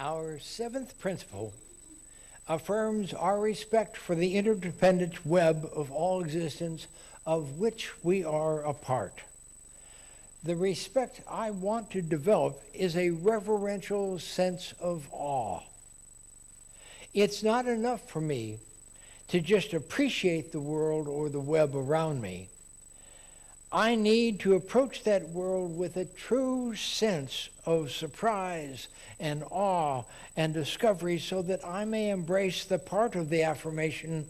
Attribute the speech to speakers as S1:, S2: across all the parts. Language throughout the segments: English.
S1: Our seventh principle affirms our respect for the interdependent web of all existence of which we are a part. The respect I want to develop is a reverential sense of awe. It's not enough for me to just appreciate the world or the web around me. I need to approach that world with a true sense of surprise and awe and discovery so that I may embrace the part of the affirmation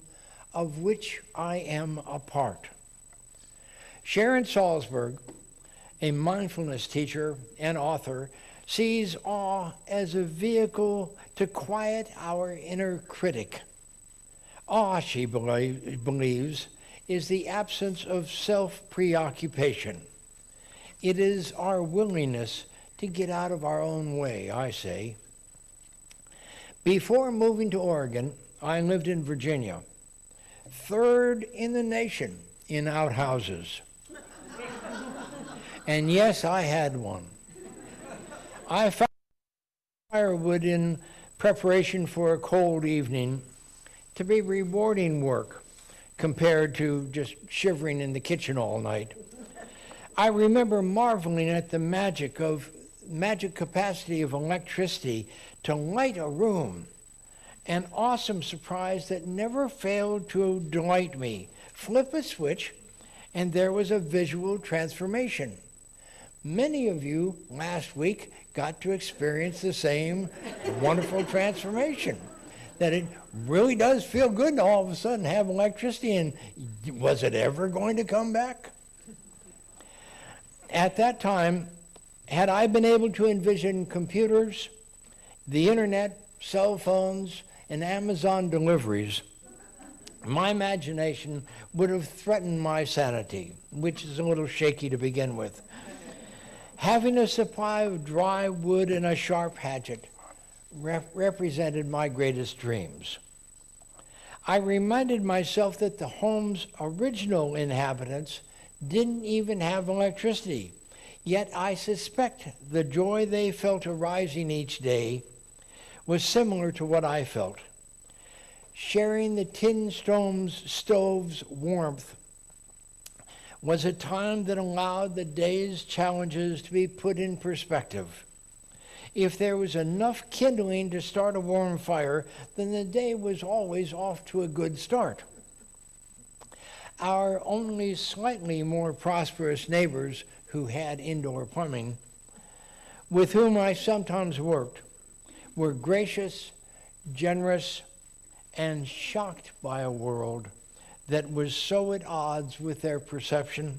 S1: of which I am a part. Sharon Salzberg, a mindfulness teacher and author, sees awe as a vehicle to quiet our inner critic. Awe, she believes, is the absence of self preoccupation. It is our willingness to get out of our own way, I say. Before moving to Oregon, I lived in Virginia, third in the nation in outhouses. and yes, I had one. I found firewood in preparation for a cold evening to be rewarding work compared to just shivering in the kitchen all night. I remember marveling at the magic of magic capacity of electricity to light a room. An awesome surprise that never failed to delight me. Flip a switch, and there was a visual transformation. Many of you last week got to experience the same wonderful transformation that it really does feel good to all of a sudden have electricity. And was it ever going to come back? At that time, had I been able to envision computers, the internet, cell phones, and Amazon deliveries, my imagination would have threatened my sanity, which is a little shaky to begin with. Having a supply of dry wood and a sharp hatchet rep- represented my greatest dreams. I reminded myself that the home's original inhabitants didn't even have electricity, yet I suspect the joy they felt arising each day was similar to what I felt. Sharing the tin stove's, stove's warmth was a time that allowed the day's challenges to be put in perspective. If there was enough kindling to start a warm fire, then the day was always off to a good start. Our only slightly more prosperous neighbors who had indoor plumbing, with whom I sometimes worked, were gracious, generous, and shocked by a world that was so at odds with their perception.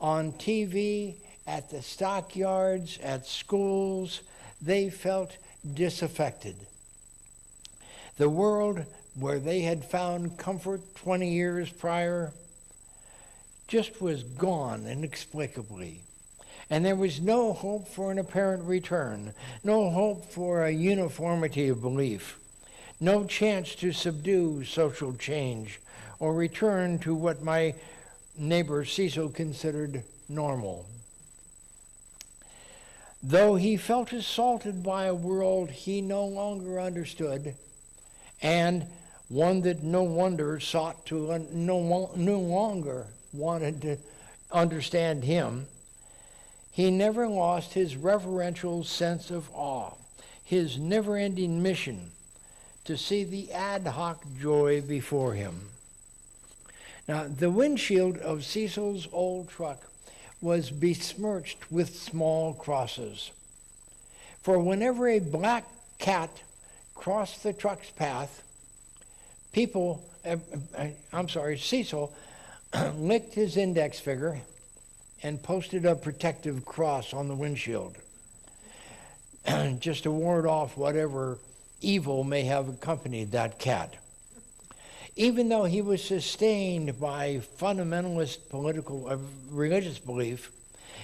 S1: On TV, at the stockyards, at schools, they felt disaffected. The world where they had found comfort 20 years prior just was gone inexplicably. And there was no hope for an apparent return, no hope for a uniformity of belief, no chance to subdue social change or return to what my neighbor Cecil considered normal. Though he felt assaulted by a world he no longer understood, and one that no wonder sought to no, no longer wanted to understand him, he never lost his reverential sense of awe, his never ending mission to see the ad hoc joy before him. Now, the windshield of Cecil's old truck was besmirched with small crosses. For whenever a black cat crossed the truck's path, people, uh, I'm sorry, Cecil licked his index finger and posted a protective cross on the windshield just to ward off whatever evil may have accompanied that cat even though he was sustained by fundamentalist political uh, religious belief,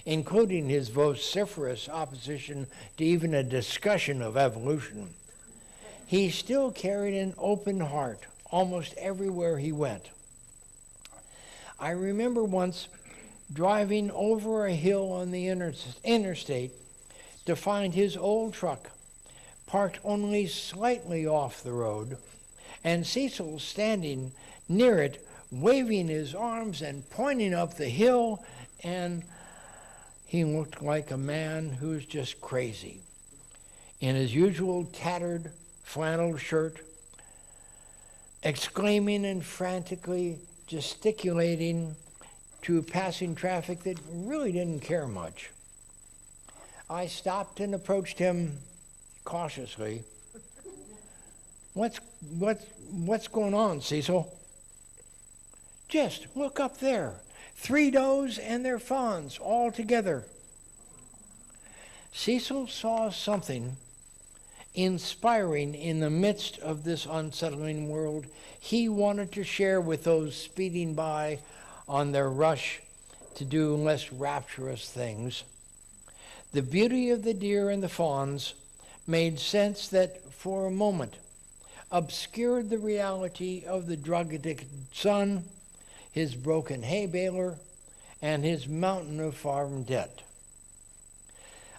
S1: including his vociferous opposition to even a discussion of evolution, he still carried an open heart almost everywhere he went. I remember once driving over a hill on the interstate to find his old truck parked only slightly off the road, and Cecil standing near it, waving his arms and pointing up the hill, and he looked like a man who's just crazy. In his usual tattered flannel shirt, exclaiming and frantically gesticulating to passing traffic that really didn't care much. I stopped and approached him cautiously. What's, what's, what's going on, Cecil? Just look up there. Three does and their fawns all together. Cecil saw something inspiring in the midst of this unsettling world he wanted to share with those speeding by on their rush to do less rapturous things. The beauty of the deer and the fawns made sense that for a moment obscured the reality of the drug addicted son, his broken hay baler, and his mountain of farm debt.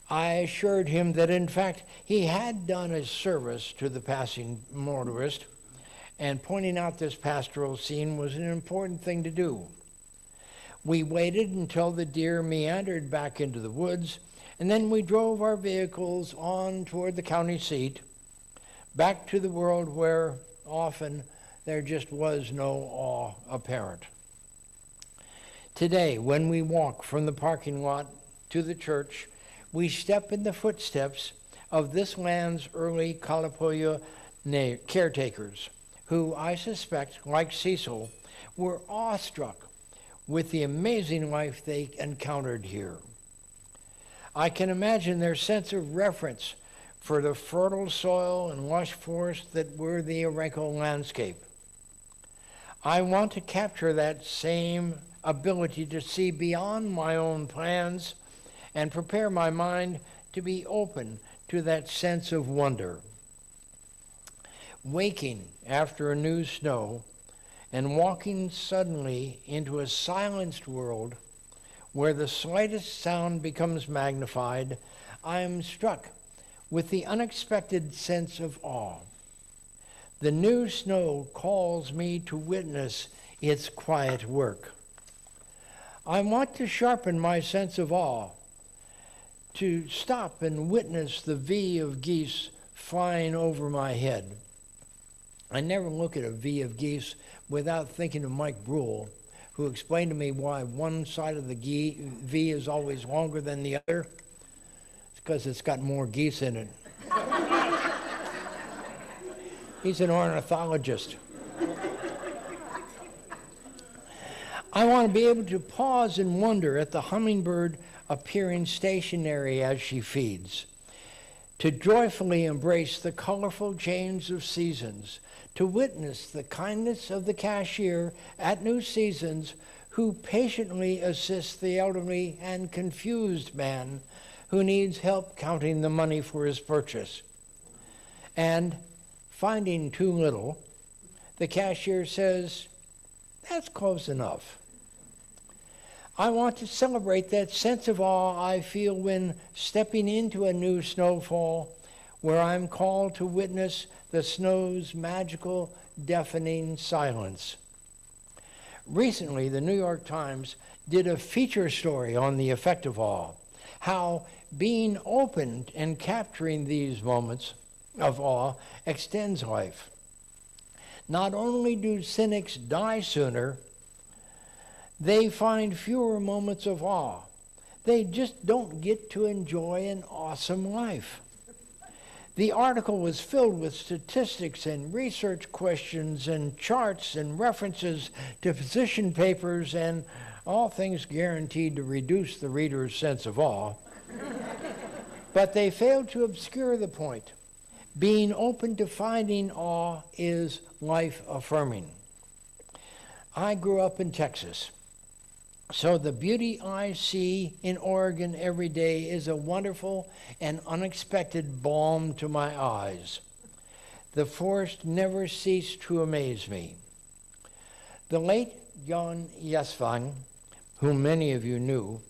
S1: I assured him that in fact he had done a service to the passing motorist, and pointing out this pastoral scene was an important thing to do. We waited until the deer meandered back into the woods, and then we drove our vehicles on toward the county seat, back to the world where often there just was no awe apparent. Today, when we walk from the parking lot to the church, we step in the footsteps of this land's early Kalapuya caretakers, who I suspect, like Cecil, were awestruck with the amazing life they encountered here. I can imagine their sense of reverence for the fertile soil and lush forest that were the Areco landscape. I want to capture that same ability to see beyond my own plans and prepare my mind to be open to that sense of wonder. Waking after a new snow and walking suddenly into a silenced world where the slightest sound becomes magnified, I am struck with the unexpected sense of awe. The new snow calls me to witness its quiet work. I want to sharpen my sense of awe to stop and witness the V of geese flying over my head. I never look at a V of geese without thinking of Mike Brule, who explained to me why one side of the V is always longer than the other. Because it's got more geese in it. He's an ornithologist. I want to be able to pause and wonder at the hummingbird appearing stationary as she feeds, to joyfully embrace the colorful change of seasons, to witness the kindness of the cashier at New Seasons who patiently assists the elderly and confused man who needs help counting the money for his purchase. And finding too little, the cashier says, That's close enough. I want to celebrate that sense of awe I feel when stepping into a new snowfall where I'm called to witness the snow's magical, deafening silence. Recently, the New York Times did a feature story on the effect of awe, how being open and capturing these moments of awe extends life. Not only do cynics die sooner, they find fewer moments of awe. They just don't get to enjoy an awesome life. The article was filled with statistics and research questions and charts and references to position papers and all things guaranteed to reduce the reader's sense of awe. But they failed to obscure the point. Being open to finding awe is life affirming. I grew up in Texas. So the beauty I see in Oregon every day is a wonderful and unexpected balm to my eyes. The forest never ceased to amaze me. The late Jan Yesvang, whom many of you knew,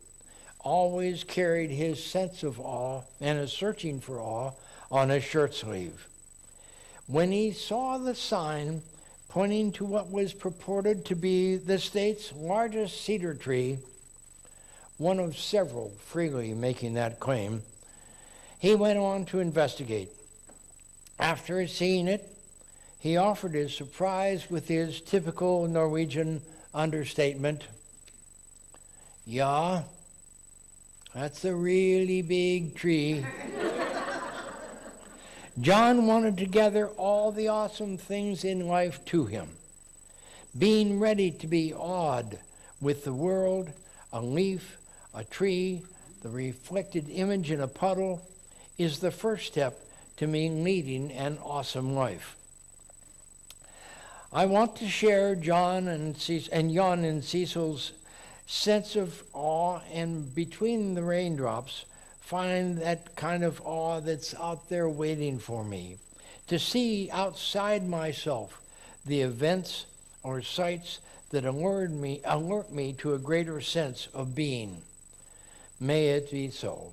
S1: always carried his sense of awe and a searching for awe on his shirt sleeve. When he saw the sign pointing to what was purported to be the state's largest cedar tree, one of several freely making that claim, he went on to investigate. After seeing it, he offered his surprise with his typical Norwegian understatement. Yeah, that's a really big tree. John wanted to gather all the awesome things in life to him. Being ready to be awed with the world, a leaf, a tree, the reflected image in a puddle, is the first step to me leading an awesome life. I want to share John and, Cecil, and Jan and Cecil's sense of awe and between the raindrops find that kind of awe that's out there waiting for me. To see outside myself the events or sights that alert me, alert me to a greater sense of being. May it be so.